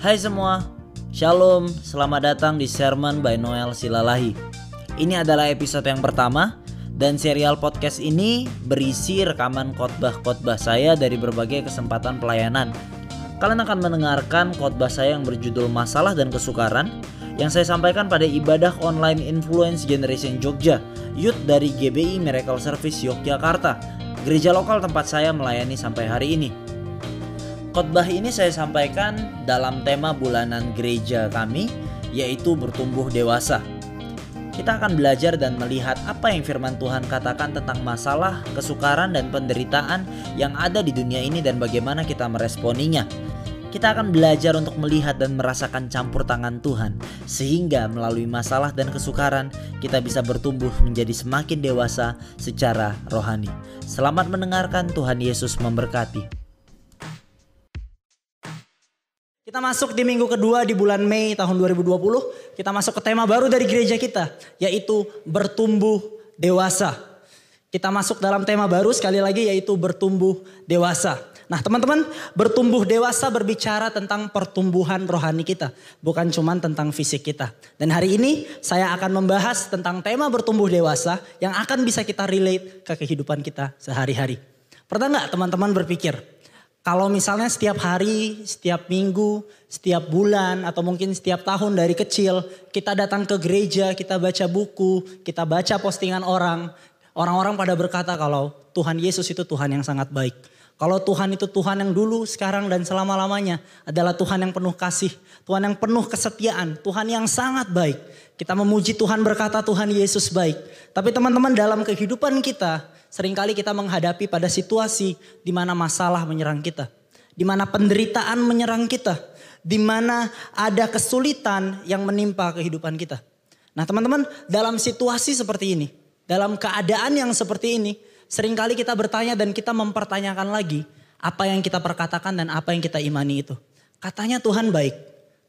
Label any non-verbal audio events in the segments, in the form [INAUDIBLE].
Hai semua, Shalom, selamat datang di Sermon by Noel Silalahi. Ini adalah episode yang pertama dan serial podcast ini berisi rekaman khotbah-khotbah saya dari berbagai kesempatan pelayanan. Kalian akan mendengarkan khotbah saya yang berjudul Masalah dan Kesukaran yang saya sampaikan pada ibadah online Influence Generation Jogja, youth dari GBI Miracle Service Yogyakarta, gereja lokal tempat saya melayani sampai hari ini. Khotbah ini saya sampaikan dalam tema bulanan gereja kami yaitu bertumbuh dewasa. Kita akan belajar dan melihat apa yang firman Tuhan katakan tentang masalah, kesukaran dan penderitaan yang ada di dunia ini dan bagaimana kita meresponinya. Kita akan belajar untuk melihat dan merasakan campur tangan Tuhan sehingga melalui masalah dan kesukaran kita bisa bertumbuh menjadi semakin dewasa secara rohani. Selamat mendengarkan Tuhan Yesus memberkati. Kita masuk di minggu kedua di bulan Mei tahun 2020. Kita masuk ke tema baru dari gereja kita, yaitu bertumbuh dewasa. Kita masuk dalam tema baru sekali lagi yaitu bertumbuh dewasa. Nah teman-teman bertumbuh dewasa berbicara tentang pertumbuhan rohani kita. Bukan cuma tentang fisik kita. Dan hari ini saya akan membahas tentang tema bertumbuh dewasa yang akan bisa kita relate ke kehidupan kita sehari-hari. Pernah nggak teman-teman berpikir kalau misalnya setiap hari, setiap minggu, setiap bulan, atau mungkin setiap tahun dari kecil, kita datang ke gereja, kita baca buku, kita baca postingan orang, orang-orang pada berkata kalau Tuhan Yesus itu Tuhan yang sangat baik. Kalau Tuhan itu Tuhan yang dulu, sekarang, dan selama-lamanya adalah Tuhan yang penuh kasih, Tuhan yang penuh kesetiaan, Tuhan yang sangat baik. Kita memuji Tuhan berkata Tuhan Yesus baik. Tapi teman-teman dalam kehidupan kita, sering kali kita menghadapi pada situasi di mana masalah menyerang kita. Di mana penderitaan menyerang kita. Di mana ada kesulitan yang menimpa kehidupan kita. Nah teman-teman dalam situasi seperti ini. Dalam keadaan yang seperti ini. Seringkali kita bertanya dan kita mempertanyakan lagi. Apa yang kita perkatakan dan apa yang kita imani itu. Katanya Tuhan baik.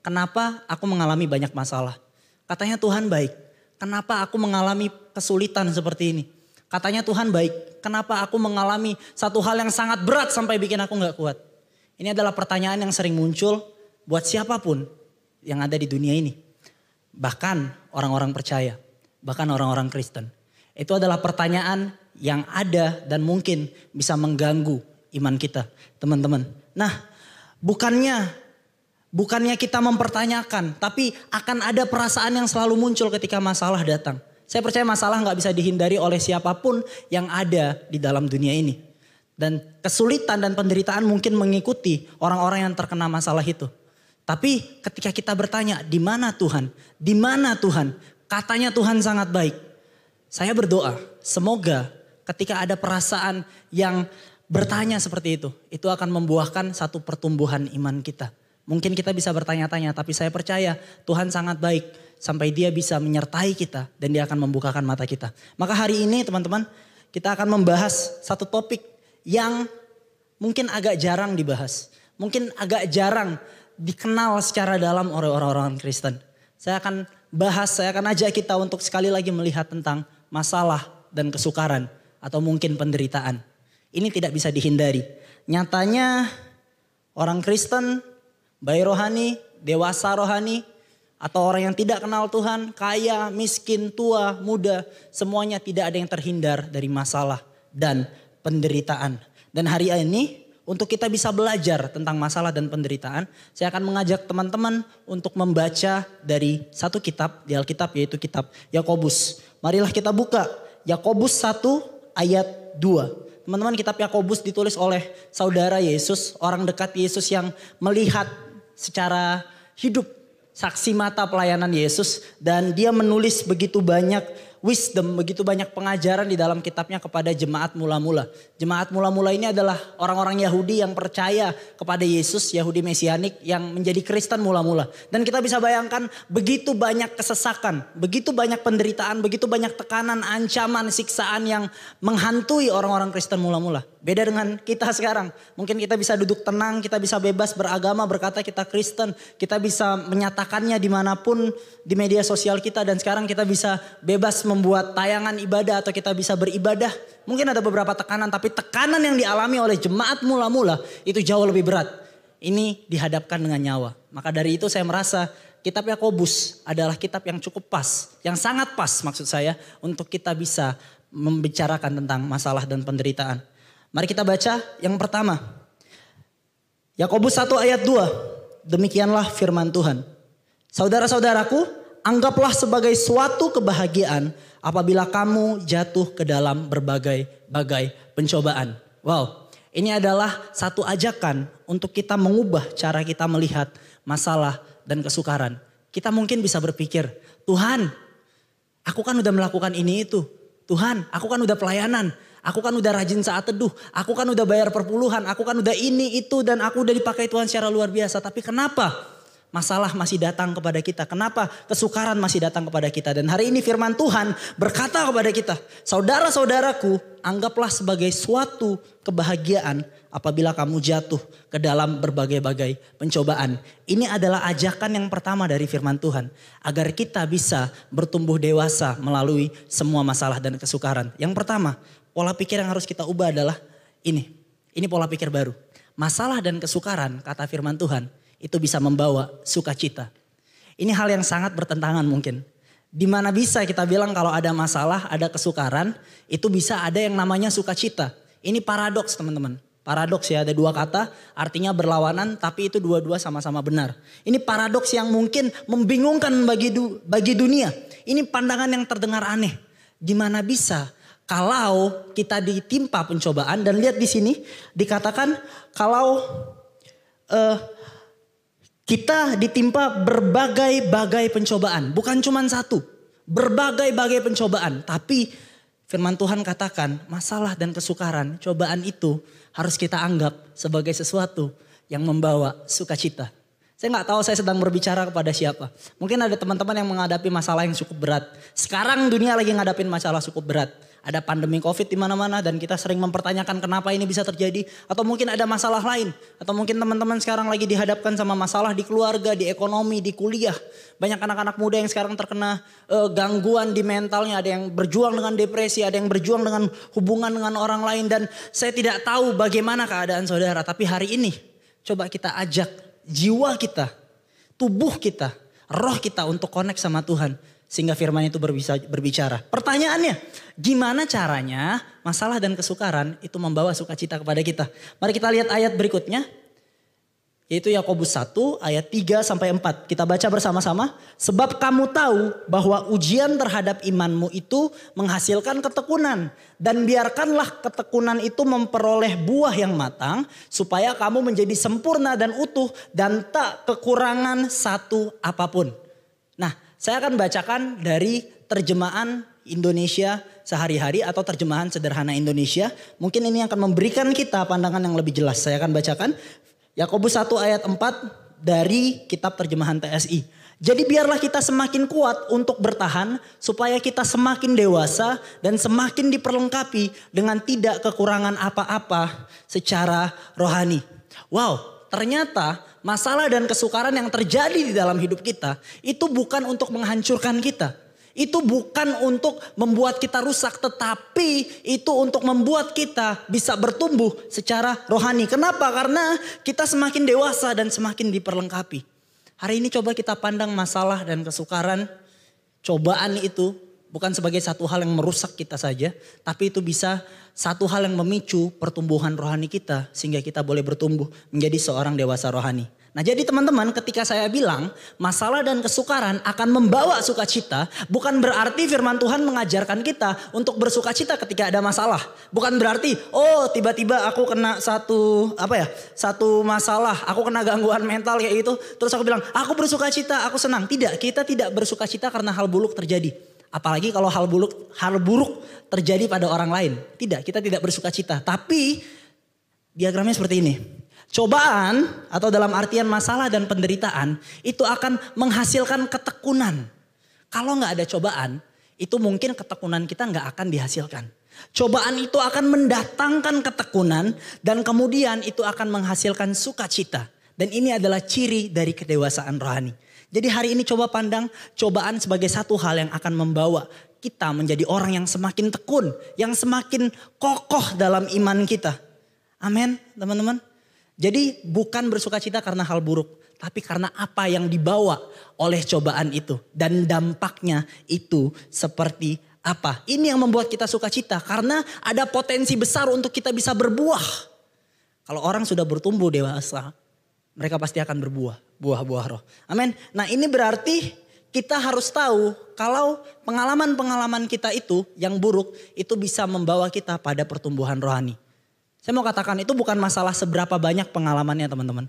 Kenapa aku mengalami banyak masalah? Katanya Tuhan baik. Kenapa aku mengalami kesulitan seperti ini? Katanya Tuhan baik. Kenapa aku mengalami satu hal yang sangat berat sampai bikin aku nggak kuat? Ini adalah pertanyaan yang sering muncul buat siapa pun yang ada di dunia ini. Bahkan orang-orang percaya, bahkan orang-orang Kristen. Itu adalah pertanyaan yang ada dan mungkin bisa mengganggu iman kita, teman-teman. Nah, bukannya bukannya kita mempertanyakan, tapi akan ada perasaan yang selalu muncul ketika masalah datang. Saya percaya masalah nggak bisa dihindari oleh siapa pun yang ada di dalam dunia ini. Dan kesulitan dan penderitaan mungkin mengikuti orang-orang yang terkena masalah itu. Tapi ketika kita bertanya, di mana Tuhan? Di mana Tuhan? Katanya Tuhan sangat baik. Saya berdoa, semoga ketika ada perasaan yang bertanya seperti itu, itu akan membuahkan satu pertumbuhan iman kita. Mungkin kita bisa bertanya-tanya, tapi saya percaya Tuhan sangat baik sampai dia bisa menyertai kita dan dia akan membukakan mata kita. Maka hari ini teman-teman kita akan membahas satu topik yang mungkin agak jarang dibahas. Mungkin agak jarang dikenal secara dalam oleh orang-orang Kristen. Saya akan bahas, saya akan ajak kita untuk sekali lagi melihat tentang masalah dan kesukaran atau mungkin penderitaan. Ini tidak bisa dihindari. Nyatanya orang Kristen, bayi rohani, dewasa rohani, atau orang yang tidak kenal Tuhan, kaya, miskin, tua, muda, semuanya tidak ada yang terhindar dari masalah dan penderitaan. Dan hari ini untuk kita bisa belajar tentang masalah dan penderitaan, saya akan mengajak teman-teman untuk membaca dari satu kitab di Alkitab yaitu kitab Yakobus. Marilah kita buka Yakobus 1 ayat 2. Teman-teman kitab Yakobus ditulis oleh saudara Yesus, orang dekat Yesus yang melihat secara hidup saksi mata pelayanan Yesus dan dia menulis begitu banyak wisdom, begitu banyak pengajaran di dalam kitabnya kepada jemaat mula-mula. Jemaat mula-mula ini adalah orang-orang Yahudi yang percaya kepada Yesus, Yahudi Mesianik yang menjadi Kristen mula-mula. Dan kita bisa bayangkan begitu banyak kesesakan, begitu banyak penderitaan, begitu banyak tekanan, ancaman, siksaan yang menghantui orang-orang Kristen mula-mula. Beda dengan kita sekarang. Mungkin kita bisa duduk tenang, kita bisa bebas beragama, berkata kita Kristen. Kita bisa menyatakannya di mana pun di media sosial kita. Dan sekarang kita bisa bebas membuat tayangan ibadah atau kita bisa beribadah. Mungkin ada beberapa tekanan, tapi tekanan yang dialami oleh jemaat mula-mula itu jauh lebih berat. ini dihadapkan dengan nyawa. Maka dari itu saya merasa kitab Yakobus adalah kitab yang cukup pas, yang sangat pas maksud saya untuk kita bisa membicarakan tentang masalah dan penderitaan. Mari kita baca yang pertama. Yakobus 1 ayat 2. Demikianlah firman Tuhan. Saudara-saudaraku, anggaplah sebagai suatu kebahagiaan apabila kamu jatuh ke dalam berbagai-bagai pencobaan. Wow, ini adalah satu ajakan untuk kita mengubah cara kita melihat masalah dan kesukaran. Kita mungkin bisa berpikir, Tuhan, aku kan udah melakukan ini itu. Tuhan, aku kan udah pelayanan. Aku kan udah rajin saat teduh. Aku kan udah bayar perpuluhan. Aku kan udah ini itu dan aku udah dipakai Tuhan secara luar biasa. Tapi kenapa masalah masih datang kepada kita. Kenapa kesukaran masih datang kepada kita. Dan hari ini firman Tuhan berkata kepada kita. Saudara-saudaraku anggaplah sebagai suatu kebahagiaan apabila kamu jatuh ke dalam berbagai-bagai pencobaan. Ini adalah ajakan yang pertama dari firman Tuhan. Agar kita bisa bertumbuh dewasa melalui semua masalah dan kesukaran. Yang pertama pola pikir yang harus kita ubah adalah ini. Ini pola pikir baru. Masalah dan kesukaran kata firman Tuhan itu bisa membawa sukacita. Ini hal yang sangat bertentangan mungkin. Di mana bisa kita bilang kalau ada masalah, ada kesukaran, itu bisa ada yang namanya sukacita. Ini paradoks teman-teman. Paradoks ya, ada dua kata artinya berlawanan tapi itu dua-dua sama-sama benar. Ini paradoks yang mungkin membingungkan bagi du, bagi dunia. Ini pandangan yang terdengar aneh. Gimana bisa kalau kita ditimpa pencobaan dan lihat di sini dikatakan kalau uh, kita ditimpa berbagai-bagai pencobaan, bukan cuma satu. Berbagai-bagai pencobaan, tapi firman Tuhan katakan masalah dan kesukaran, cobaan itu harus kita anggap sebagai sesuatu yang membawa sukacita. Saya nggak tahu saya sedang berbicara kepada siapa. Mungkin ada teman-teman yang menghadapi masalah yang cukup berat. Sekarang dunia lagi ngadapin masalah cukup berat ada pandemi COVID di mana-mana dan kita sering mempertanyakan kenapa ini bisa terjadi. Atau mungkin ada masalah lain. Atau mungkin teman-teman sekarang lagi dihadapkan sama masalah di keluarga, di ekonomi, di kuliah. Banyak anak-anak muda yang sekarang terkena uh, gangguan di mentalnya, ada yang berjuang dengan depresi, ada yang berjuang dengan hubungan dengan orang lain. Dan saya tidak tahu bagaimana keadaan saudara, tapi hari ini coba kita ajak jiwa kita, tubuh kita, roh kita untuk connect sama Tuhan sehingga firman itu berbicara. Pertanyaannya, gimana caranya masalah dan kesukaran itu membawa sukacita kepada kita? Mari kita lihat ayat berikutnya. Yaitu Yakobus 1 ayat 3 sampai 4. Kita baca bersama-sama. Sebab kamu tahu bahwa ujian terhadap imanmu itu menghasilkan ketekunan. Dan biarkanlah ketekunan itu memperoleh buah yang matang. Supaya kamu menjadi sempurna dan utuh dan tak kekurangan satu apa pun. Nah saya akan bacakan dari terjemahan Indonesia sehari-hari atau terjemahan sederhana Indonesia. Mungkin ini akan memberikan kita pandangan yang lebih jelas. Saya akan bacakan Yakobus 1 ayat 4 dari kitab terjemahan TSI. Jadi biarlah kita semakin kuat untuk bertahan supaya kita semakin dewasa dan semakin diperlengkapi dengan tidak kekurangan apa-apa secara rohani. Wow, ternyata masalah dan kesukaran yang terjadi di dalam hidup kita itu bukan untuk menghancurkan kita. Itu bukan untuk membuat kita rusak tetapi itu untuk membuat kita bisa bertumbuh secara rohani. Kenapa? Karena kita semakin dewasa dan semakin diperlengkapi. Hari ini coba kita pandang masalah dan kesukaran, cobaan itu bukan sebagai satu hal yang merusak kita saja, tapi itu bisa satu hal yang memicu pertumbuhan rohani kita sehingga kita boleh bertumbuh menjadi seorang dewasa rohani. Nah jadi teman-teman ketika saya bilang masalah dan kesukaran akan membawa sukacita bukan berarti firman Tuhan mengajarkan kita untuk bersukacita ketika ada masalah. Bukan berarti oh tiba-tiba aku kena satu apa ya satu masalah aku kena gangguan mental kayak itu terus aku bilang aku bersukacita aku senang. Tidak kita tidak bersukacita karena hal buruk terjadi. Apalagi kalau hal buruk hal buruk terjadi pada orang lain. Tidak kita tidak bersukacita. Tapi diagramnya seperti ini. Cobaan atau dalam artian masalah dan penderitaan itu akan menghasilkan ketekunan. Kalau nggak ada cobaan, itu mungkin ketekunan kita nggak akan dihasilkan. Cobaan itu akan mendatangkan ketekunan dan kemudian itu akan menghasilkan sukacita. Dan ini adalah ciri dari kedewasaan rohani. Jadi hari ini coba pandang cobaan sebagai satu hal yang akan membawa kita menjadi orang yang semakin tekun, yang semakin kokoh dalam iman kita. Amin, teman-teman. Jadi bukan bersuka cita karena hal buruk, tapi karena apa yang dibawa oleh cobaan itu dan dampaknya itu seperti apa? Ini yang membuat kita suka cita karena ada potensi besar untuk kita bisa berbuah. Kalau orang sudah bertumbuh dewasa, mereka pasti akan berbuah, buah-buah roh. Amin. Nah, ini berarti kita harus tahu kalau pengalaman-pengalaman kita itu yang buruk itu bisa membawa kita pada pertumbuhan rohani. Saya mau katakan itu bukan masalah seberapa banyak pengalamannya teman-teman.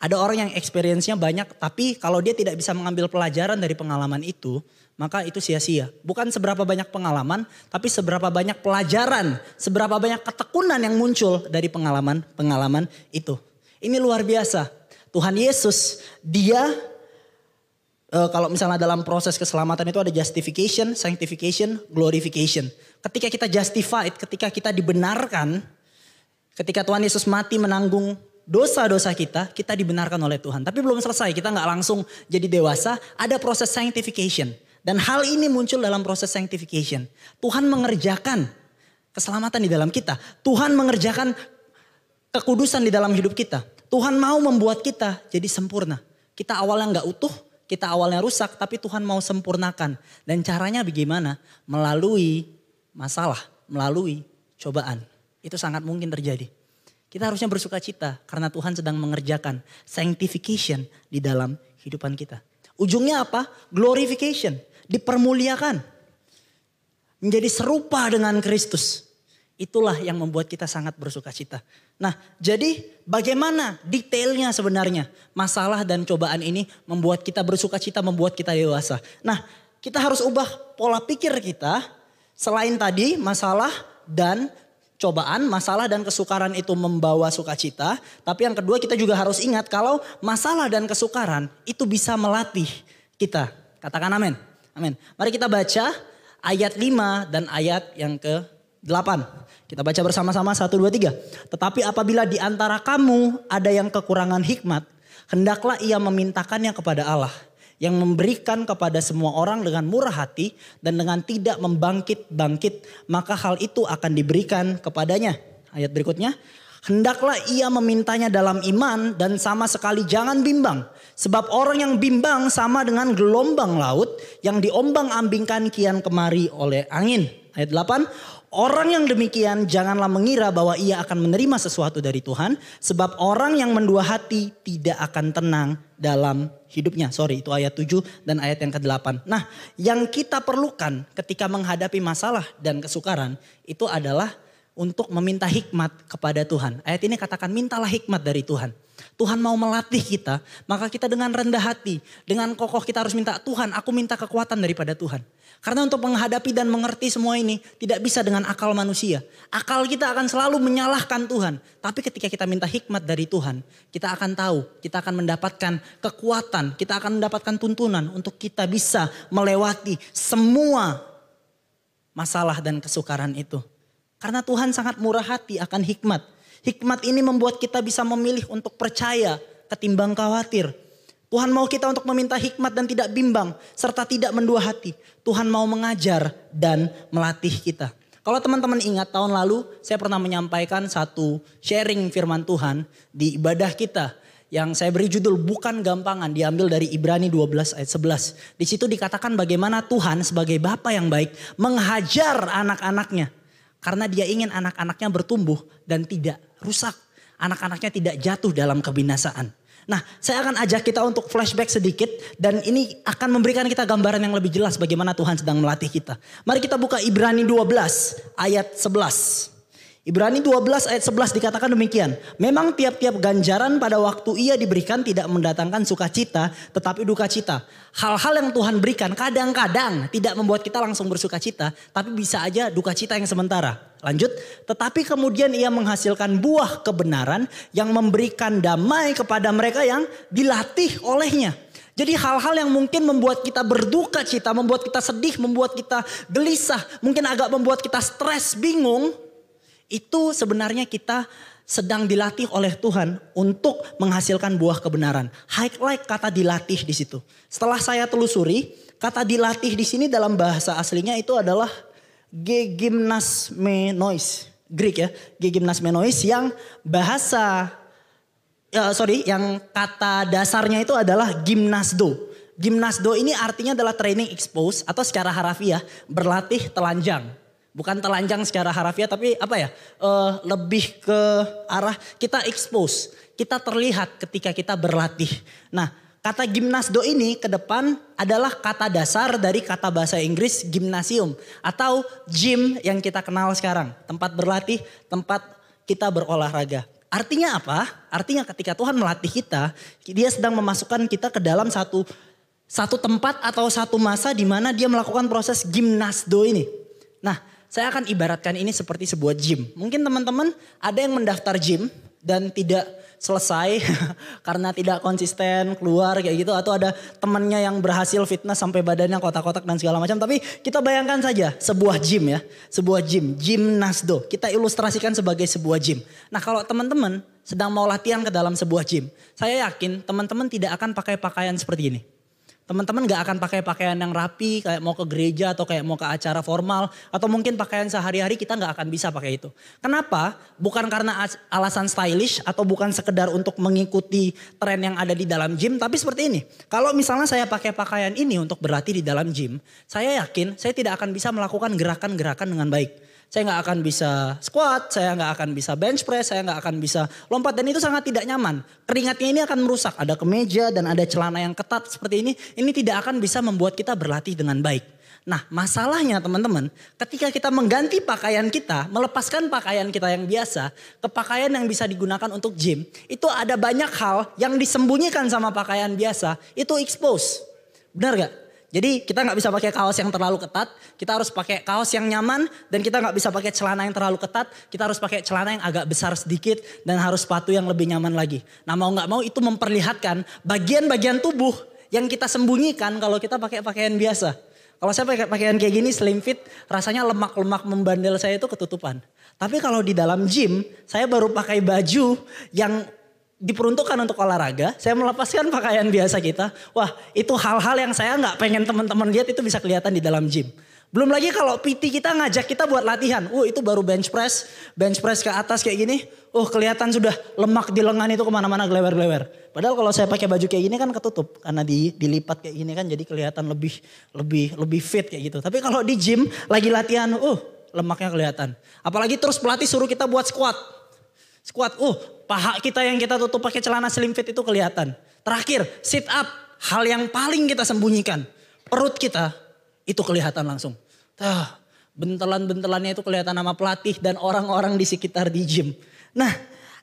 Ada orang yang experience-nya banyak tapi kalau dia tidak bisa mengambil pelajaran dari pengalaman itu, maka itu sia-sia. Bukan seberapa banyak pengalaman, tapi seberapa banyak pelajaran, seberapa banyak ketekunan yang muncul dari pengalaman-pengalaman itu. Ini luar biasa. Tuhan Yesus, dia e, kalau misalnya dalam proses keselamatan itu ada justification, sanctification, glorification. Ketika kita justified, ketika kita dibenarkan, Ketika Tuhan Yesus mati menanggung dosa-dosa kita, kita dibenarkan oleh Tuhan. Tapi belum selesai, kita nggak langsung jadi dewasa, ada proses sanctification. Dan hal ini muncul dalam proses sanctification. Tuhan mengerjakan keselamatan di dalam kita. Tuhan mengerjakan kekudusan di dalam hidup kita. Tuhan mau membuat kita jadi sempurna. Kita awalnya nggak utuh, kita awalnya rusak, tapi Tuhan mau sempurnakan. Dan caranya bagaimana? Melalui masalah, melalui cobaan. Itu sangat mungkin terjadi. Kita harusnya bersuka cita karena Tuhan sedang mengerjakan sanctification di dalam kehidupan kita. Ujungnya apa? Glorification. Dipermuliakan. Menjadi serupa dengan Kristus. Itulah yang membuat kita sangat bersuka cita. Nah jadi bagaimana detailnya sebenarnya masalah dan cobaan ini membuat kita bersuka cita, membuat kita dewasa. Nah kita harus ubah pola pikir kita selain tadi masalah dan cobaan, masalah dan kesukaran itu membawa sukacita. Tapi yang kedua kita juga harus ingat kalau masalah dan kesukaran itu bisa melatih kita. Katakan amin. Amin. Mari kita baca ayat 5 dan ayat yang ke-8. Kita baca bersama-sama 1, 2, 3. Tetapi apabila di antara kamu ada yang kekurangan hikmat, hendaklah ia memintakannya kepada Allah yang memberikan kepada semua orang dengan murah hati dan dengan tidak membangkit-bangkit, maka hal itu akan diberikan kepadanya. Ayat berikutnya, hendaklah ia memintanya dalam iman dan sama sekali jangan bimbang. Sebab orang yang bimbang sama dengan gelombang laut yang diombang-ambingkan kian kemari oleh angin. Ayat 8, Orang yang demikian janganlah mengira bahwa ia akan menerima sesuatu dari Tuhan. Sebab orang yang mendua hati tidak akan tenang dalam hidupnya. Sorry itu ayat 7 dan ayat yang ke-8. Nah yang kita perlukan ketika menghadapi masalah dan kesukaran itu adalah untuk meminta hikmat kepada Tuhan. Ayat ini katakan mintalah hikmat dari Tuhan. Tuhan mau melatih kita, maka kita dengan rendah hati, dengan kokoh kita harus minta Tuhan, aku minta kekuatan daripada Tuhan. Karena untuk menghadapi dan mengerti semua ini tidak bisa dengan akal manusia. Akal kita akan selalu menyalahkan Tuhan. Tapi ketika kita minta hikmat dari Tuhan, kita akan tahu, kita akan mendapatkan kekuatan, kita akan mendapatkan tuntunan untuk kita bisa melewati semua masalah dan kesukaran itu. Karena Tuhan sangat murah hati akan hikmat. Hikmat ini membuat kita bisa memilih untuk percaya ketimbang khawatir. Tuhan mau kita untuk meminta hikmat dan tidak bimbang serta tidak mendua hati. Tuhan mau mengajar dan melatih kita. Kalau teman-teman ingat tahun lalu saya pernah menyampaikan satu sharing firman Tuhan di ibadah kita yang saya beri judul bukan gampangan diambil dari Ibrani 12 ayat 11. Di situ dikatakan bagaimana Tuhan sebagai Bapa yang baik menghajar anak-anaknya karena dia ingin anak-anaknya bertumbuh dan tidak rusak. Anak-anaknya tidak jatuh dalam kebinasaan. Nah, saya akan ajak kita untuk flashback sedikit dan ini akan memberikan kita gambaran yang lebih jelas bagaimana Tuhan sedang melatih kita. Mari kita buka Ibrani 12 ayat 11. Ibrani 12 ayat 11 dikatakan demikian. Memang tiap-tiap ganjaran pada waktu ia diberikan tidak mendatangkan sukacita tetapi duka cita. Hal-hal yang Tuhan berikan kadang-kadang tidak membuat kita langsung bersuka cita. Tapi bisa aja duka cita yang sementara. Lanjut. Tetapi kemudian ia menghasilkan buah kebenaran yang memberikan damai kepada mereka yang dilatih olehnya. Jadi hal-hal yang mungkin membuat kita berduka cita, membuat kita sedih, membuat kita gelisah, mungkin agak membuat kita stres, bingung itu sebenarnya kita sedang dilatih oleh Tuhan untuk menghasilkan buah kebenaran. Highlight kata dilatih di situ. Setelah saya telusuri, kata dilatih di sini dalam bahasa aslinya itu adalah gegimnasmenois. Greek ya, gegimnasmenois yang bahasa ya, sorry, yang kata dasarnya itu adalah gimnasdo. Gimnasdo ini artinya adalah training expose atau secara harafiah berlatih telanjang. Bukan telanjang secara harafiah tapi apa ya? Uh, lebih ke arah kita expose. Kita terlihat ketika kita berlatih. Nah, kata gimnasdo ini ke depan adalah kata dasar dari kata bahasa Inggris gymnasium atau gym yang kita kenal sekarang. Tempat berlatih, tempat kita berolahraga. Artinya apa? Artinya ketika Tuhan melatih kita, dia sedang memasukkan kita ke dalam satu satu tempat atau satu masa di mana dia melakukan proses gimnasdo ini. Nah, saya akan ibaratkan ini seperti sebuah gym. Mungkin teman-teman ada yang mendaftar gym dan tidak selesai [LAUGHS] karena tidak konsisten keluar kayak gitu atau ada temannya yang berhasil fitness sampai badannya kotak-kotak dan segala macam. Tapi kita bayangkan saja sebuah gym ya sebuah gym gymnasdo. Kita ilustrasikan sebagai sebuah gym. Nah kalau teman-teman sedang mau latihan ke dalam sebuah gym saya yakin teman-teman tidak akan pakai pakaian seperti ini Teman-teman gak akan pakai pakaian yang rapi kayak mau ke gereja atau kayak mau ke acara formal. Atau mungkin pakaian sehari-hari kita gak akan bisa pakai itu. Kenapa? Bukan karena alasan stylish atau bukan sekedar untuk mengikuti tren yang ada di dalam gym. Tapi seperti ini. Kalau misalnya saya pakai pakaian ini untuk berlatih di dalam gym. Saya yakin saya tidak akan bisa melakukan gerakan-gerakan dengan baik saya nggak akan bisa squat, saya nggak akan bisa bench press, saya nggak akan bisa lompat dan itu sangat tidak nyaman. Keringatnya ini akan merusak. Ada kemeja dan ada celana yang ketat seperti ini, ini tidak akan bisa membuat kita berlatih dengan baik. Nah masalahnya teman-teman ketika kita mengganti pakaian kita, melepaskan pakaian kita yang biasa ke pakaian yang bisa digunakan untuk gym. Itu ada banyak hal yang disembunyikan sama pakaian biasa, itu expose. Benar gak? Jadi kita nggak bisa pakai kaos yang terlalu ketat, kita harus pakai kaos yang nyaman dan kita nggak bisa pakai celana yang terlalu ketat, kita harus pakai celana yang agak besar sedikit dan harus sepatu yang lebih nyaman lagi. Nah mau nggak mau itu memperlihatkan bagian-bagian tubuh yang kita sembunyikan kalau kita pakai pakaian biasa. Kalau saya pakai pakaian kayak gini slim fit, rasanya lemak-lemak membandel saya itu ketutupan. Tapi kalau di dalam gym, saya baru pakai baju yang diperuntukkan untuk olahraga, saya melepaskan pakaian biasa kita. Wah itu hal-hal yang saya nggak pengen teman-teman lihat itu bisa kelihatan di dalam gym. Belum lagi kalau PT kita ngajak kita buat latihan. Uh itu baru bench press, bench press ke atas kayak gini. Uh kelihatan sudah lemak di lengan itu ke mana-mana gelewer-gelewer. Padahal kalau saya pakai baju kayak gini kan ketutup. Karena di, dilipat kayak gini kan jadi kelihatan lebih lebih lebih fit kayak gitu. Tapi kalau di gym lagi latihan, uh lemaknya kelihatan. Apalagi terus pelatih suruh kita buat squat. Squat, uh paha kita yang kita tutup pakai celana slim fit itu kelihatan. Terakhir, sit up, hal yang paling kita sembunyikan. Perut kita itu kelihatan langsung. Tah, bentelan-bentelannya itu kelihatan nama pelatih dan orang-orang di sekitar di gym. Nah,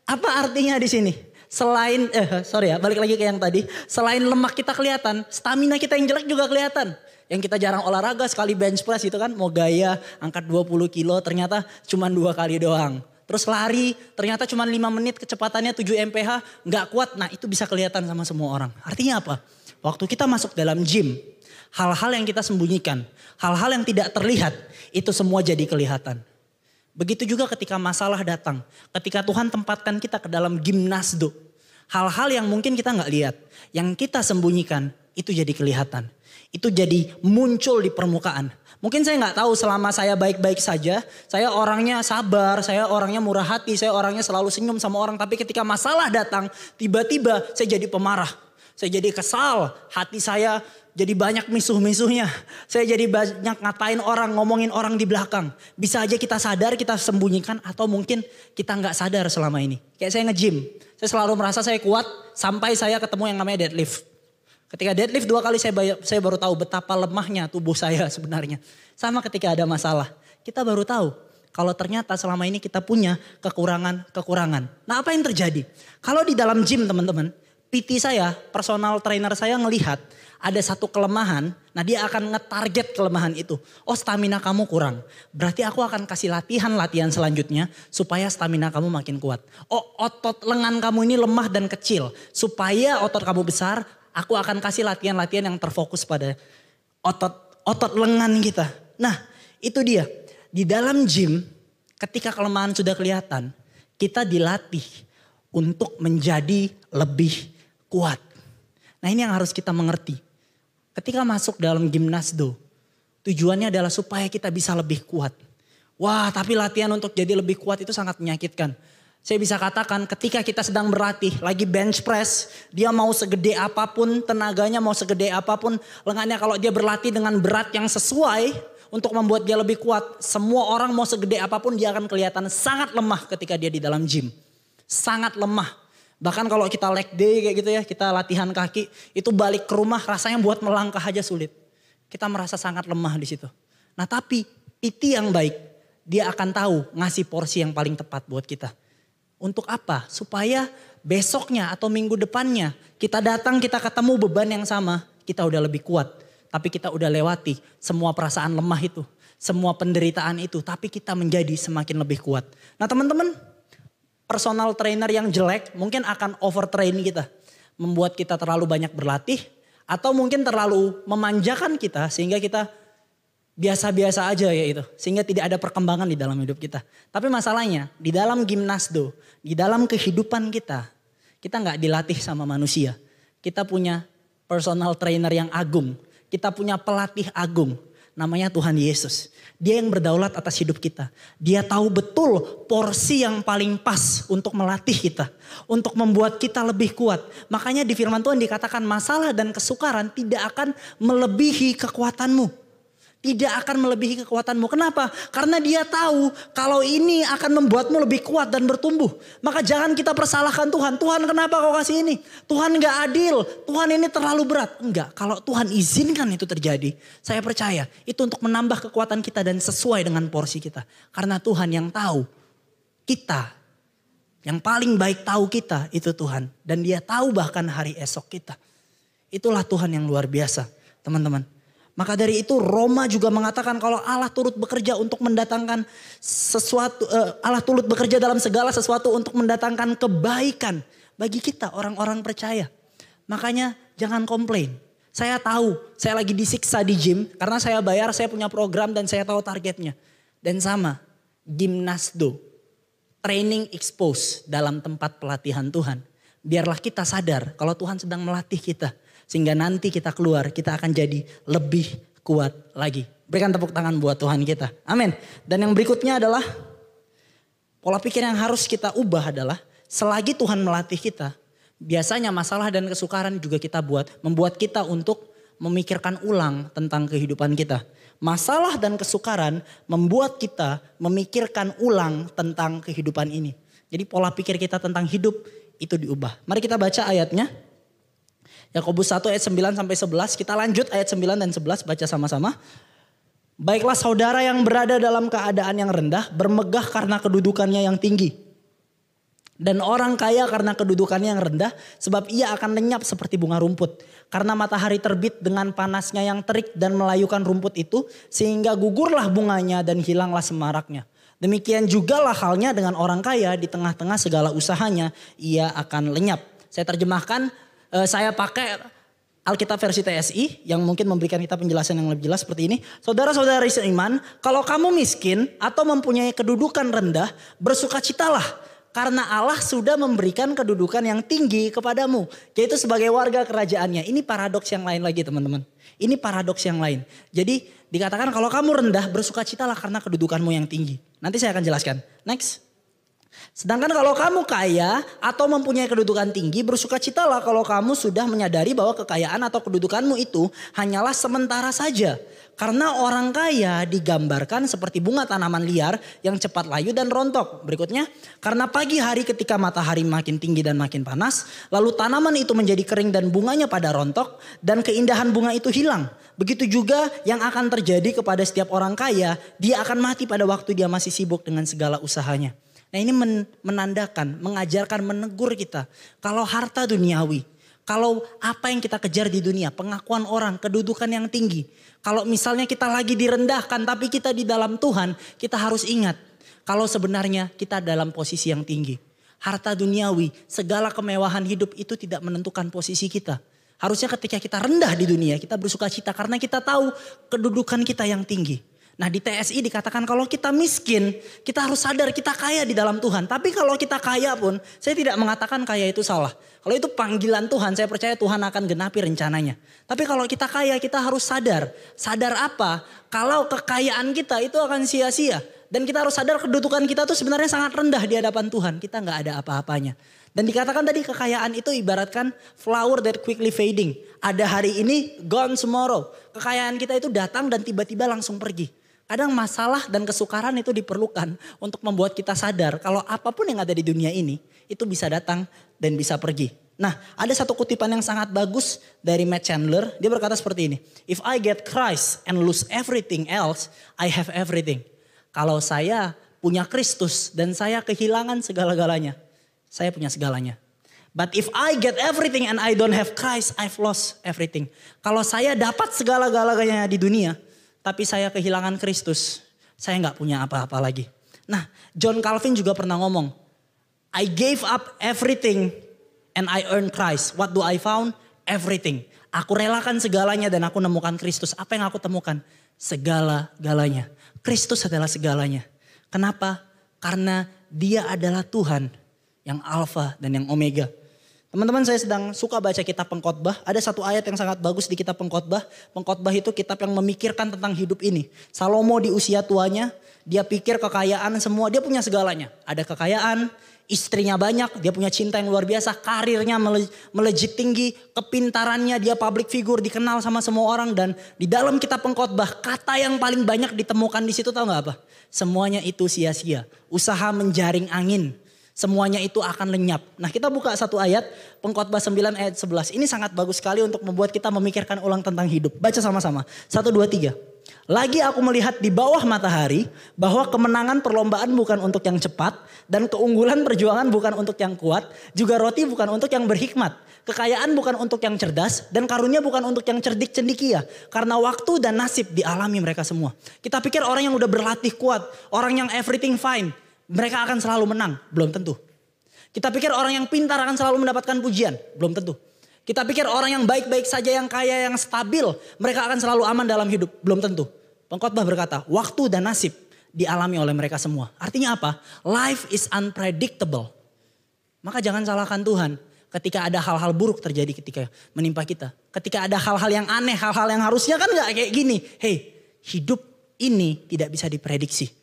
apa artinya di sini? Selain, eh sorry ya balik lagi ke yang tadi. Selain lemak kita kelihatan, stamina kita yang jelek juga kelihatan. Yang kita jarang olahraga sekali bench press itu kan mau gaya angkat 20 kilo ternyata cuma dua kali doang. Terus lari, ternyata cuma 5 menit kecepatannya 7 mph, nggak kuat. Nah itu bisa kelihatan sama semua orang. Artinya apa? Waktu kita masuk dalam gym, hal-hal yang kita sembunyikan, hal-hal yang tidak terlihat, itu semua jadi kelihatan. Begitu juga ketika masalah datang, ketika Tuhan tempatkan kita ke dalam gimnasdo. Hal-hal yang mungkin kita nggak lihat, yang kita sembunyikan, itu jadi kelihatan. Itu jadi muncul di permukaan. Mungkin saya nggak tahu selama saya baik-baik saja, saya orangnya sabar, saya orangnya murah hati, saya orangnya selalu senyum sama orang. Tapi ketika masalah datang, tiba-tiba saya jadi pemarah. Saya jadi kesal, hati saya jadi banyak misuh-misuhnya. [LAUGHS] Saya jadi banyak ngatain orang, ngomongin orang di belakang. Bisa aja kita sadar, kita sembunyikan atau mungkin kita nggak sadar selama ini. Kayak saya nge-gym, saya selalu merasa saya kuat sampai saya ketemu yang namanya deadlift. Ketika deadlift dua kali saya, saya baru tahu betapa lemahnya tubuh saya sebenarnya. Sama ketika ada masalah, kita baru tahu kalau ternyata selama ini kita punya kekurangan-kekurangan. Nah apa yang terjadi? Kalau di dalam gym teman-teman, PT saya, personal trainer saya ngelihat ada satu kelemahan, nah dia akan ngetarget kelemahan itu. Oh stamina kamu kurang, berarti aku akan kasih latihan-latihan selanjutnya supaya stamina kamu makin kuat. Oh otot lengan kamu ini lemah dan kecil, supaya otot kamu besar, Aku akan kasih latihan-latihan yang terfokus pada otot otot lengan kita. Nah, itu dia. Di dalam gym, ketika kelemahan sudah kelihatan, kita dilatih untuk menjadi lebih kuat. Nah, ini yang harus kita mengerti. Ketika masuk dalam gimnasdo, tujuannya adalah supaya kita bisa lebih kuat. Wah, tapi latihan untuk jadi lebih kuat itu sangat menyakitkan. Saya bisa katakan ketika kita sedang berlatih, lagi bench press, dia mau segede apa pun, tenaganya mau segede apa pun, lengannya kalau dia berlatih dengan berat yang sesuai untuk membuat dia lebih kuat, semua orang mau segede apa pun dia akan kelihatan sangat lemah ketika dia di dalam gym. Sangat lemah. Bahkan kalau kita leg day kayak gitu ya, kita latihan kaki, itu balik ke rumah rasanya buat melangkah aja sulit. Kita merasa sangat lemah di situ. Nah tapi PT yang baik, dia akan tahu ngasih porsi yang paling tepat buat kita. Untuk apa? Supaya besoknya atau minggu depannya kita datang kita ketemu beban yang sama, kita udah lebih kuat. Tapi kita udah lewati semua perasaan lemah itu, semua penderitaan itu, tapi kita menjadi semakin lebih kuat. Nah teman-teman, personal trainer yang jelek mungkin akan overtrain kita. Membuat kita terlalu banyak berlatih atau mungkin terlalu memanjakan kita sehingga kita biasa-biasa aja ya itu. Sehingga tidak ada perkembangan di dalam hidup kita. Tapi masalahnya di dalam gimnasdo, di dalam kehidupan kita, kita nggak dilatih sama manusia. Kita punya personal trainer yang agung. Kita punya pelatih agung. Namanya Tuhan Yesus. Dia yang berdaulat atas hidup kita. Dia tahu betul porsi yang paling pas untuk melatih kita. Untuk membuat kita lebih kuat. Makanya di firman Tuhan dikatakan masalah dan kesukaran tidak akan melebihi kekuatanmu tidak akan melebihi kekuatanmu. Kenapa? Karena dia tahu kalau ini akan membuatmu lebih kuat dan bertumbuh. Maka jangan kita persalahkan Tuhan. Tuhan kenapa kau kasih ini? Tuhan gak adil. Tuhan ini terlalu berat. Enggak, kalau Tuhan izinkan itu terjadi. Saya percaya itu untuk menambah kekuatan kita dan sesuai dengan porsi kita. Karena Tuhan yang tahu kita. Yang paling baik tahu kita itu Tuhan. Dan dia tahu bahkan hari esok kita. Itulah Tuhan yang luar biasa teman-teman. Maka dari itu Roma juga mengatakan kalau Allah turut bekerja untuk mendatangkan sesuatu, uh, Allah turut bekerja dalam segala sesuatu untuk mendatangkan kebaikan bagi kita orang-orang percaya. Makanya jangan komplain. Saya tahu saya lagi disiksa di gym karena saya bayar, saya punya program dan saya tahu targetnya. Dan sama, gimnasdo, training expose dalam tempat pelatihan Tuhan. Biarlah kita sadar kalau Tuhan sedang melatih kita sehingga nanti kita keluar, kita akan jadi lebih kuat lagi. Berikan tepuk tangan buat Tuhan kita. Amin. Dan yang berikutnya adalah pola pikir yang harus kita ubah adalah selagi Tuhan melatih kita, biasanya masalah dan kesukaran juga kita buat, membuat kita untuk memikirkan ulang tentang kehidupan kita. Masalah dan kesukaran membuat kita memikirkan ulang tentang kehidupan ini. Jadi pola pikir kita tentang hidup itu diubah. Mari kita baca ayatnya. Yakobus 1 ayat 9 sampai 11. Kita lanjut ayat 9 dan 11 baca sama-sama. Baiklah saudara yang berada dalam keadaan yang rendah bermegah karena kedudukannya yang tinggi. Dan orang kaya karena kedudukannya yang rendah sebab ia akan lenyap seperti bunga rumput. Karena matahari terbit dengan panasnya yang terik dan melayukan rumput itu sehingga gugurlah bunganya dan hilanglah semaraknya. Demikian juga lah halnya dengan orang kaya di tengah-tengah segala usahanya ia akan lenyap. Saya terjemahkan uh, saya pakai Alkitab versi TSI yang mungkin memberikan kita penjelasan yang lebih jelas seperti ini. Saudara-saudari seiman, kalau kamu miskin atau mempunyai kedudukan rendah, bersukacitalah karena Allah sudah memberikan kedudukan yang tinggi kepadamu, yaitu sebagai warga kerajaannya. Ini paradoks yang lain lagi teman-teman. Ini paradoks yang lain. Jadi dikatakan kalau kamu rendah, bersukacitalah karena kedudukanmu yang tinggi. Nanti saya akan jelaskan. Next. Sedangkan kalau kamu kaya atau mempunyai kedudukan tinggi, bersukacitalah kalau kamu sudah menyadari bahwa kekayaan atau kedudukanmu itu hanyalah sementara saja. Karena orang kaya digambarkan seperti bunga tanaman liar yang cepat layu dan rontok. Berikutnya, karena pagi hari ketika matahari makin tinggi dan makin panas, lalu tanaman itu menjadi kering dan bunganya pada rontok dan keindahan bunga itu hilang. Begitu juga yang akan terjadi kepada setiap orang kaya, dia akan mati pada waktu dia masih sibuk dengan segala usahanya. Nah ini menandakan, mengajarkan, menegur kita. Kalau harta duniawi, kalau apa yang kita kejar di dunia, pengakuan orang, kedudukan yang tinggi. Kalau misalnya kita lagi direndahkan tapi kita di dalam Tuhan, kita harus ingat. Kalau sebenarnya kita dalam posisi yang tinggi. Harta duniawi, segala kemewahan hidup itu tidak menentukan posisi kita. Harusnya ketika kita rendah di dunia, kita bersuka cita karena kita tahu kedudukan kita yang tinggi. Nah di TSI dikatakan kalau kita miskin, kita harus sadar kita kaya di dalam Tuhan. Tapi kalau kita kaya pun, saya tidak mengatakan kaya itu salah. Kalau itu panggilan Tuhan, saya percaya Tuhan akan genapi rencananya. Tapi kalau kita kaya, kita harus sadar. Sadar apa? Kalau kekayaan kita itu akan sia-sia. Dan kita harus sadar kedudukan kita tuh sebenarnya sangat rendah di hadapan Tuhan. Kita nggak ada apa-apanya. Dan dikatakan tadi kekayaan itu ibaratkan flower that quickly fading. Ada hari ini, gone tomorrow. Kekayaan kita itu datang dan tiba-tiba langsung pergi. Kadang masalah dan kesukaran itu diperlukan untuk membuat kita sadar kalau apa pun yang ada di dunia ini itu bisa datang dan bisa pergi. Nah, ada satu kutipan yang sangat bagus dari Matt Chandler. Dia berkata seperti ini. If I get Christ and lose everything else, I have everything. Kalau saya punya Kristus dan saya kehilangan segala-galanya, saya punya segalanya. But if I get everything and I don't have Christ, I've lost everything. Kalau saya dapat segala-galanya di dunia, tapi saya kehilangan Kristus, saya nggak punya apa-apa lagi. Nah, John Calvin juga pernah ngomong, I gave up everything and I earned Christ. What do I found? Everything. Aku relakan segalanya dan aku nemukan Kristus. Apa yang aku temukan? Segala-galanya. Kristus adalah segalanya. Kenapa? Karena dia adalah Tuhan yang Alfa dan yang Omega. Teman-teman saya sedang suka baca kitab pengkhotbah. Ada satu ayat yang sangat bagus di kitab pengkhotbah. Pengkhotbah itu kitab yang memikirkan tentang hidup ini. Salomo di usia tuanya, dia pikir kekayaan semua, dia punya segalanya. Ada kekayaan, istrinya banyak, dia punya cinta yang luar biasa, karirnya melejit tinggi, kepintarannya dia public figure, dikenal sama semua orang dan di dalam kitab pengkhotbah kata yang paling banyak ditemukan di situ tahu nggak apa? Semuanya itu sia-sia. Usaha menjaring angin, semuanya itu akan lenyap. Nah kita buka satu ayat, pengkhotbah 9 ayat 11. Ini sangat bagus sekali untuk membuat kita memikirkan ulang tentang hidup. Baca sama-sama. Satu, dua, tiga. Lagi aku melihat di bawah matahari bahwa kemenangan perlombaan bukan untuk yang cepat dan keunggulan perjuangan bukan untuk yang kuat, juga roti bukan untuk yang berhikmat. Kekayaan bukan untuk yang cerdas dan karunia bukan untuk yang cerdik cendikia. Karena waktu dan nasib dialami mereka semua. Kita pikir orang yang udah berlatih kuat, orang yang everything fine, mereka akan selalu menang. Belum tentu. Kita pikir orang yang pintar akan selalu mendapatkan pujian. Belum tentu. Kita pikir orang yang baik-baik saja, yang kaya, yang stabil, mereka akan selalu aman dalam hidup. Belum tentu. Pengkhotbah berkata, waktu dan nasib dialami oleh mereka semua. Artinya apa? Life is unpredictable. Maka jangan salahkan Tuhan ketika ada hal-hal buruk terjadi ketika menimpa kita. Ketika ada hal-hal yang aneh, hal-hal yang harusnya kan gak kayak gini. Hei, hidup ini tidak bisa diprediksi.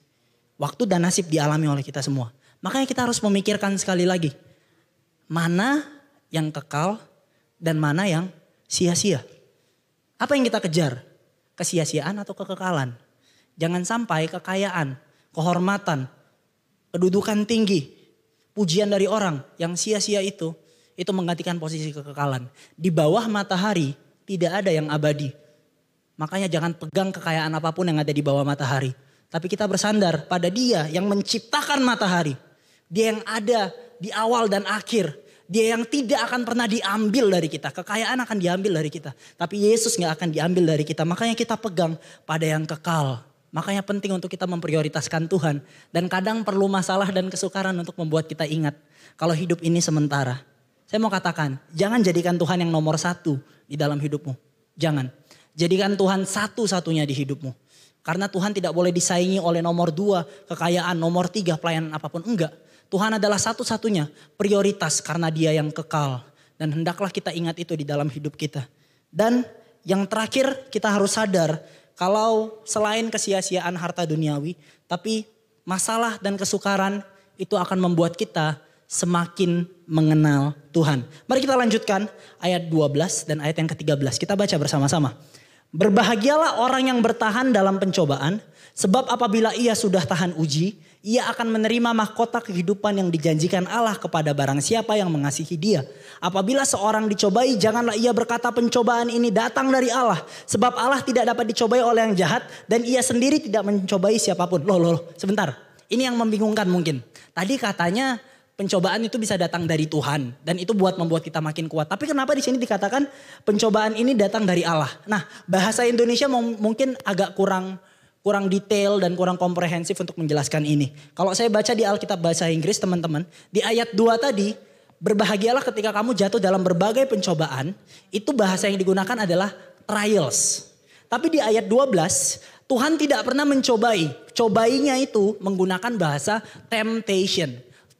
Waktu dan nasib dialami oleh kita semua. Makanya kita harus memikirkan sekali lagi. Mana yang kekal dan mana yang sia-sia. Apa yang kita kejar? Kesia-siaan atau kekekalan? Jangan sampai kekayaan, kehormatan, kedudukan tinggi, pujian dari orang yang sia-sia itu, itu menggantikan posisi kekekalan. Di bawah matahari tidak ada yang abadi. Makanya jangan pegang kekayaan apa pun yang ada di bawah matahari. Tapi kita bersandar pada dia yang menciptakan matahari. Dia yang ada di awal dan akhir. Dia yang tidak akan pernah diambil dari kita. Kekayaan akan diambil dari kita. Tapi Yesus gak akan diambil dari kita. Makanya kita pegang pada yang kekal. Makanya penting untuk kita memprioritaskan Tuhan. Dan kadang perlu masalah dan kesukaran untuk membuat kita ingat. Kalau hidup ini sementara. Saya mau katakan, jangan jadikan Tuhan yang nomor satu di dalam hidupmu. Jangan. Jadikan Tuhan satu-satunya di hidupmu. Karena Tuhan tidak boleh disaingi oleh nomor dua, kekayaan, nomor tiga, pelayanan apa pun. Enggak. Tuhan adalah satu-satunya prioritas karena dia yang kekal. Dan hendaklah kita ingat itu di dalam hidup kita. Dan yang terakhir kita harus sadar kalau selain kesia-siaan harta duniawi, tapi masalah dan kesukaran itu akan membuat kita semakin mengenal Tuhan. Mari kita lanjutkan ayat 12 dan ayat yang ke-13. Kita baca bersama-sama. Berbahagialah orang yang bertahan dalam pencobaan, sebab apabila ia sudah tahan uji, ia akan menerima mahkota kehidupan yang dijanjikan Allah kepada barang siapa yang mengasihi dia. Apabila seorang dicobai, janganlah ia berkata pencobaan ini datang dari Allah. Sebab Allah tidak dapat dicobai oleh yang jahat dan ia sendiri tidak mencobai siapa pun. Loh, loh, loh, sebentar. Ini yang membingungkan mungkin. Tadi katanya pencobaan itu bisa datang dari Tuhan dan itu buat membuat kita makin kuat. Tapi kenapa di sini dikatakan pencobaan ini datang dari Allah? Nah, bahasa Indonesia mungkin agak kurang kurang detail dan kurang komprehensif untuk menjelaskan ini. Kalau saya baca di Alkitab bahasa Inggris teman-teman, di ayat 2 tadi, berbahagialah ketika kamu jatuh dalam berbagai pencobaan, itu bahasa yang digunakan adalah trials. Tapi di ayat 12 Tuhan tidak pernah mencobai. Cobainya itu menggunakan bahasa temptation.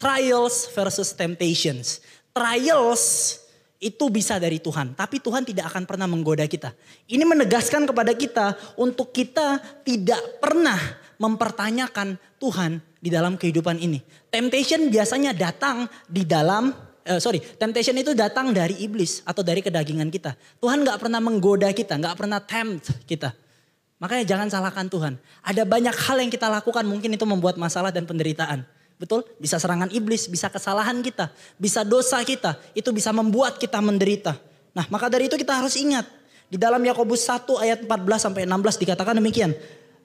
Trials versus temptations. Trials itu bisa dari Tuhan, tapi Tuhan tidak akan pernah menggoda kita. Ini menegaskan kepada kita untuk kita tidak pernah mempertanyakan Tuhan di dalam kehidupan ini. Temptation biasanya datang di dalam uh, sorry, temptation itu datang dari iblis atau dari kedagingan kita. Tuhan nggak pernah menggoda kita, nggak pernah tempt kita. Makanya jangan salahkan Tuhan. Ada banyak hal yang kita lakukan mungkin itu membuat masalah dan penderitaan. Betul? Bisa serangan iblis, bisa kesalahan kita, bisa dosa kita. Itu bisa membuat kita menderita. Nah maka dari itu kita harus ingat. Di dalam Yakobus 1 ayat 14 sampai 16 dikatakan demikian.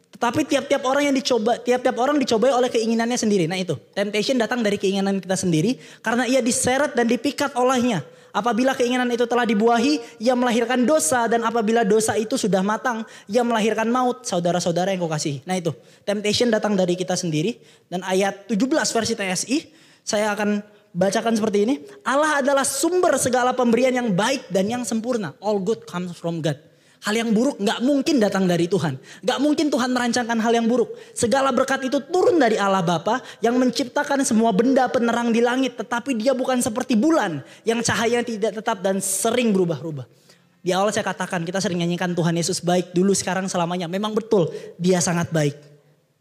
Tetapi tiap-tiap orang yang dicoba, tiap-tiap orang dicobai oleh keinginannya sendiri. Nah itu, temptation datang dari keinginan kita sendiri. Karena ia diseret dan dipikat olehnya. Apabila keinginan itu telah dibuahi, ia melahirkan dosa dan apabila dosa itu sudah matang, ia melahirkan maut. Saudara-saudara yang kau kasih. Nah itu, temptation datang dari kita sendiri dan ayat 17 versi TSI saya akan bacakan seperti ini. Allah adalah sumber segala pemberian yang baik dan yang sempurna. All good comes from God. Hal yang buruk nggak mungkin datang dari Tuhan. Nggak mungkin Tuhan merancangkan hal yang buruk. Segala berkat itu turun dari Allah Bapa yang menciptakan semua benda penerang di langit. Tetapi dia bukan seperti bulan yang cahaya tidak tetap dan sering berubah-ubah. Di awal saya katakan kita sering nyanyikan Tuhan Yesus baik dulu sekarang selamanya. Memang betul dia sangat baik.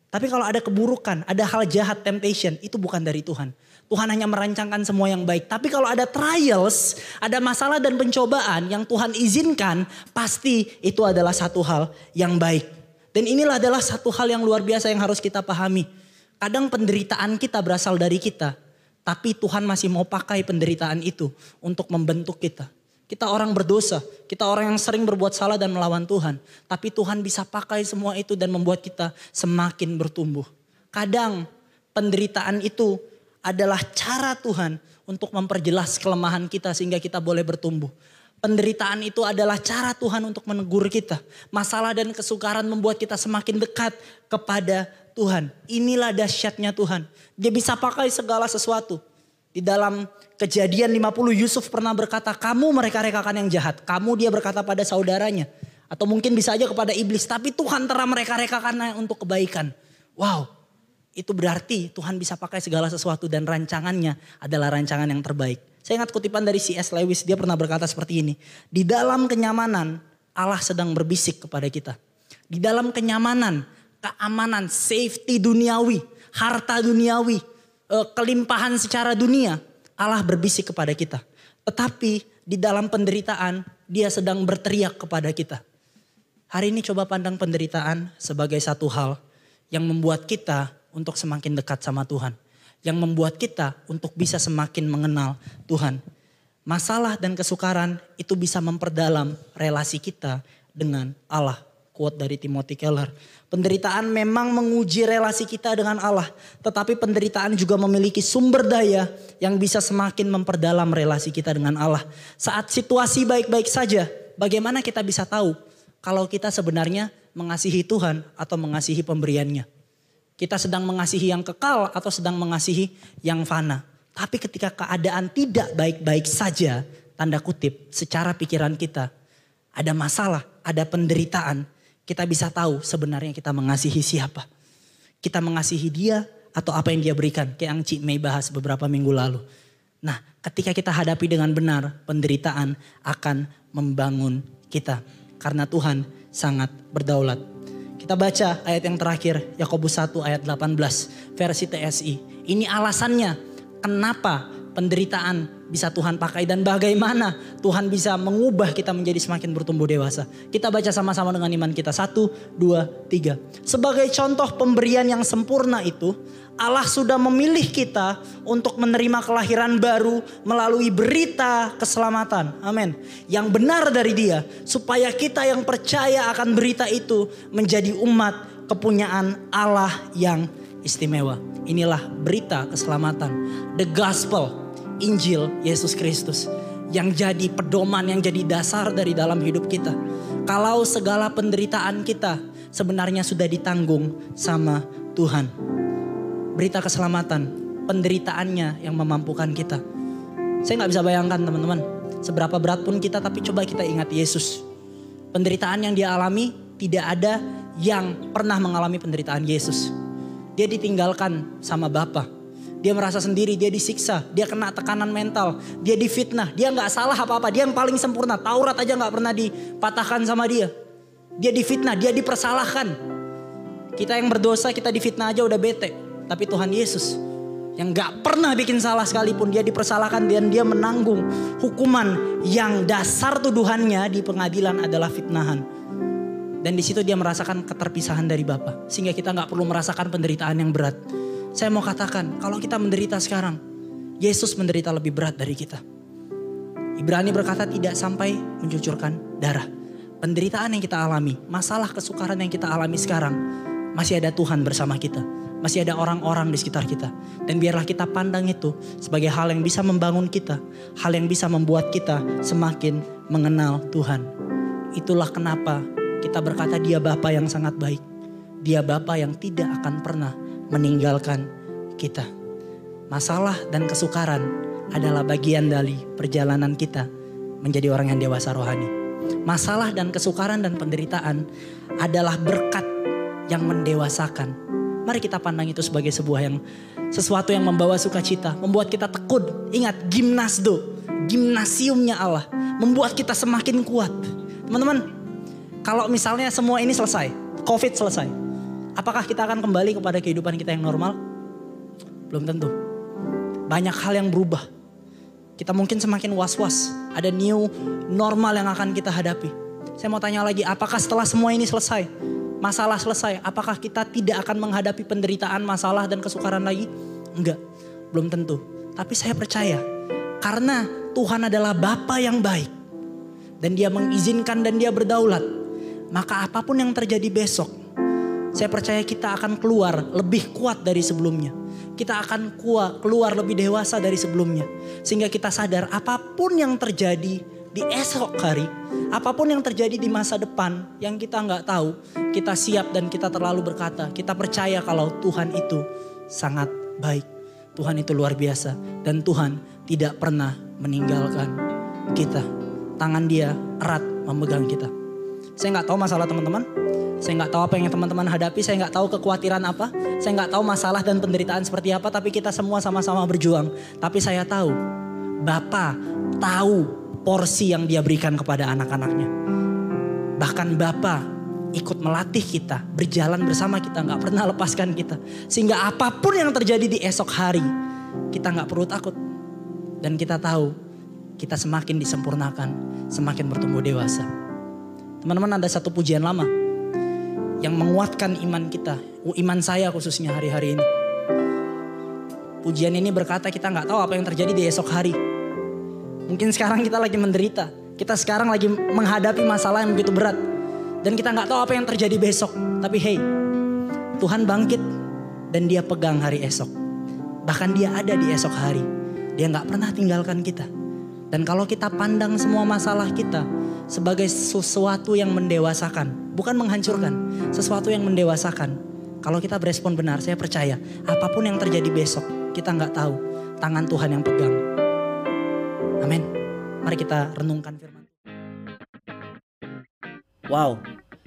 Tapi kalau ada keburukan, ada hal jahat, temptation, itu bukan dari Tuhan. Tuhan hanya merancangkan semua yang baik. Tapi kalau ada trials, ada masalah dan pencobaan yang Tuhan izinkan, pasti itu adalah satu hal yang baik. Dan inilah adalah satu hal yang luar biasa yang harus kita pahami. Kadang penderitaan kita berasal dari kita, tapi Tuhan masih mau pakai penderitaan itu untuk membentuk kita. Kita orang berdosa, kita orang yang sering berbuat salah dan melawan Tuhan. Tapi Tuhan bisa pakai semua itu dan membuat kita semakin bertumbuh. Kadang penderitaan itu adalah cara Tuhan untuk memperjelas kelemahan kita sehingga kita boleh bertumbuh. Penderitaan itu adalah cara Tuhan untuk menegur kita. Masalah dan kesukaran membuat kita semakin dekat kepada Tuhan. Inilah dahsyatnya Tuhan. Dia bisa pakai segala sesuatu. Di dalam kejadian 50 Yusuf pernah berkata, kamu mereka-rekakan yang jahat. Kamu dia berkata pada saudaranya. Atau mungkin bisa aja kepada iblis. Tapi Tuhan telah mereka-rekakan untuk kebaikan. Wow, itu berarti Tuhan bisa pakai segala sesuatu dan rancangannya adalah rancangan yang terbaik. Saya ingat kutipan dari C.S. Lewis, dia pernah berkata seperti ini. Di dalam kenyamanan, Allah sedang berbisik kepada kita. Di dalam kenyamanan, keamanan, safety duniawi, harta duniawi, eh, kelimpahan secara dunia, Allah berbisik kepada kita. Tetapi di dalam penderitaan, dia sedang berteriak kepada kita. Hari ini coba pandang penderitaan sebagai satu hal yang membuat kita untuk semakin dekat sama Tuhan. Yang membuat kita untuk bisa semakin mengenal Tuhan. Masalah dan kesukaran itu bisa memperdalam relasi kita dengan Allah. Quote dari Timothy Keller. Penderitaan memang menguji relasi kita dengan Allah. Tetapi penderitaan juga memiliki sumber daya yang bisa semakin memperdalam relasi kita dengan Allah. Saat situasi baik-baik saja, bagaimana kita bisa tahu kalau kita sebenarnya mengasihi Tuhan atau mengasihi pemberiannya. Kita sedang mengasihi yang kekal atau sedang mengasihi yang fana. Tapi ketika keadaan tidak baik-baik saja, tanda kutip, secara pikiran kita, ada masalah, ada penderitaan, kita bisa tahu sebenarnya kita mengasihi siapa. Kita mengasihi dia atau apa yang dia berikan. Kayak yang Cik Mei bahas beberapa minggu lalu. Nah ketika kita hadapi dengan benar, penderitaan akan membangun kita. Karena Tuhan sangat berdaulat. Kita baca ayat yang terakhir, Yakobus 1 ayat 18, versi TSI. Ini alasannya kenapa penderitaan bisa Tuhan pakai dan bagaimana Tuhan bisa mengubah kita menjadi semakin bertumbuh dewasa. Kita baca sama-sama dengan iman kita. Satu, dua, tiga. Sebagai contoh pemberian yang sempurna itu, Allah sudah memilih kita untuk menerima kelahiran baru melalui berita keselamatan. Amin. Yang benar dari dia supaya kita yang percaya akan berita itu menjadi umat kepunyaan Allah yang istimewa. Inilah berita keselamatan. The gospel, Injil Yesus Kristus yang jadi pedoman, yang jadi dasar dari dalam hidup kita. Kalau segala penderitaan kita sebenarnya sudah ditanggung sama Tuhan berita keselamatan, penderitaannya yang memampukan kita. Saya nggak bisa bayangkan teman-teman, seberapa berat pun kita tapi coba kita ingat Yesus. Penderitaan yang dia alami tidak ada yang pernah mengalami penderitaan Yesus. Dia ditinggalkan sama Bapa. Dia merasa sendiri, dia disiksa, dia kena tekanan mental, dia difitnah, dia nggak salah apa-apa, dia yang paling sempurna. Taurat aja nggak pernah dipatahkan sama dia. Dia difitnah, dia dipersalahkan. Kita yang berdosa kita difitnah aja udah bete. Tapi Tuhan Yesus yang gak pernah bikin salah sekalipun dia dipersalahkan dan dia menanggung hukuman yang dasar tuduhannya di pengadilan adalah fitnahan. Dan di situ dia merasakan keterpisahan dari Bapa sehingga kita nggak perlu merasakan penderitaan yang berat. Saya mau katakan kalau kita menderita sekarang, Yesus menderita lebih berat dari kita. Ibrani berkata tidak sampai mencucurkan darah. Penderitaan yang kita alami, masalah kesukaran yang kita alami sekarang, masih ada Tuhan bersama kita masih ada orang-orang di sekitar kita. Dan biarlah kita pandang itu sebagai hal yang bisa membangun kita. Hal yang bisa membuat kita semakin mengenal Tuhan. Itulah kenapa kita berkata dia Bapa yang sangat baik. Dia Bapa yang tidak akan pernah meninggalkan kita. Masalah dan kesukaran adalah bagian dari perjalanan kita menjadi orang yang dewasa rohani. Masalah dan kesukaran dan penderitaan adalah berkat yang mendewasakan Mari kita pandang itu sebagai sebuah yang sesuatu yang membawa sukacita, membuat kita tekun. Ingat gimnasdo, gimnasiumnya Allah, membuat kita semakin kuat. Teman-teman, kalau misalnya semua ini selesai, Covid selesai, apakah kita akan kembali kepada kehidupan kita yang normal? Belum tentu. Banyak hal yang berubah. Kita mungkin semakin was-was. Ada new normal yang akan kita hadapi. Saya mau tanya lagi, apakah setelah semua ini selesai, masalah selesai, apakah kita tidak akan menghadapi penderitaan, masalah dan kesukaran lagi? Enggak, belum tentu. Tapi saya percaya karena Tuhan adalah Bapa yang baik dan dia mengizinkan dan dia berdaulat. Maka apa pun yang terjadi besok, saya percaya kita akan keluar lebih kuat dari sebelumnya. Kita akan kuat, keluar lebih dewasa dari sebelumnya. Sehingga kita sadar apa pun yang terjadi di esok hari, apa pun yang terjadi di masa depan yang kita nggak tahu, kita siap dan kita terlalu berkata, kita percaya kalau Tuhan itu sangat baik. Tuhan itu luar biasa dan Tuhan tidak pernah meninggalkan kita. Tangan dia erat memegang kita. Saya nggak tahu masalah teman-teman. Saya nggak tahu apa yang teman-teman hadapi. Saya nggak tahu kekhawatiran apa. Saya nggak tahu masalah dan penderitaan seperti apa. Tapi kita semua sama-sama berjuang. Tapi saya tahu Bapak tahu porsi yang dia berikan kepada anak-anaknya. Bahkan Bapa ikut melatih kita, berjalan bersama kita, nggak pernah lepaskan kita. Sehingga apa pun yang terjadi di esok hari, kita nggak perlu takut. Dan kita tahu kita semakin disempurnakan, semakin bertumbuh dewasa. Teman-teman ada satu pujian lama yang menguatkan iman kita, iman saya khususnya hari-hari ini. Pujian ini berkata kita nggak tahu apa yang terjadi di esok hari. Mungkin sekarang kita lagi menderita. Kita sekarang lagi menghadapi masalah yang begitu berat. Dan kita nggak tahu apa yang terjadi besok. Tapi hey, Tuhan bangkit dan dia pegang hari esok. Bahkan dia ada di esok hari. Dia nggak pernah tinggalkan kita. Dan kalau kita pandang semua masalah kita sebagai sesuatu yang mendewasakan, bukan menghancurkan, sesuatu yang mendewasakan. Kalau kita berespon benar, saya percaya apa pun yang terjadi besok, kita nggak tahu tangan Tuhan yang pegang. Amin. Mari kita renungkan firman Wow,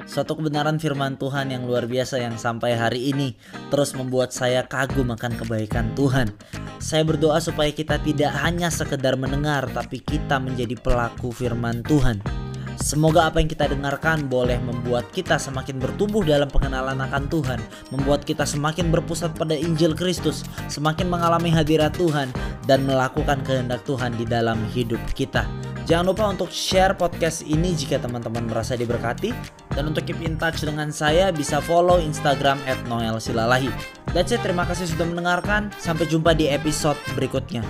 suatu kebenaran firman Tuhan yang luar biasa yang sampai hari ini terus membuat saya kagum akan kebaikan Tuhan. Saya berdoa supaya kita tidak hanya sekedar mendengar tapi kita menjadi pelaku firman Tuhan. Semoga apa yang kita dengarkan boleh membuat kita semakin bertumbuh dalam pengenalan akan Tuhan, membuat kita semakin berpusat pada Injil Kristus, semakin mengalami hadirat Tuhan, dan melakukan kehendak Tuhan di dalam hidup kita. Jangan lupa untuk share podcast ini jika teman-teman merasa diberkati, dan untuk keep in touch dengan saya bisa follow Instagram at Noel Silalahi. That's it, terima kasih sudah mendengarkan. Sampai jumpa di episode berikutnya.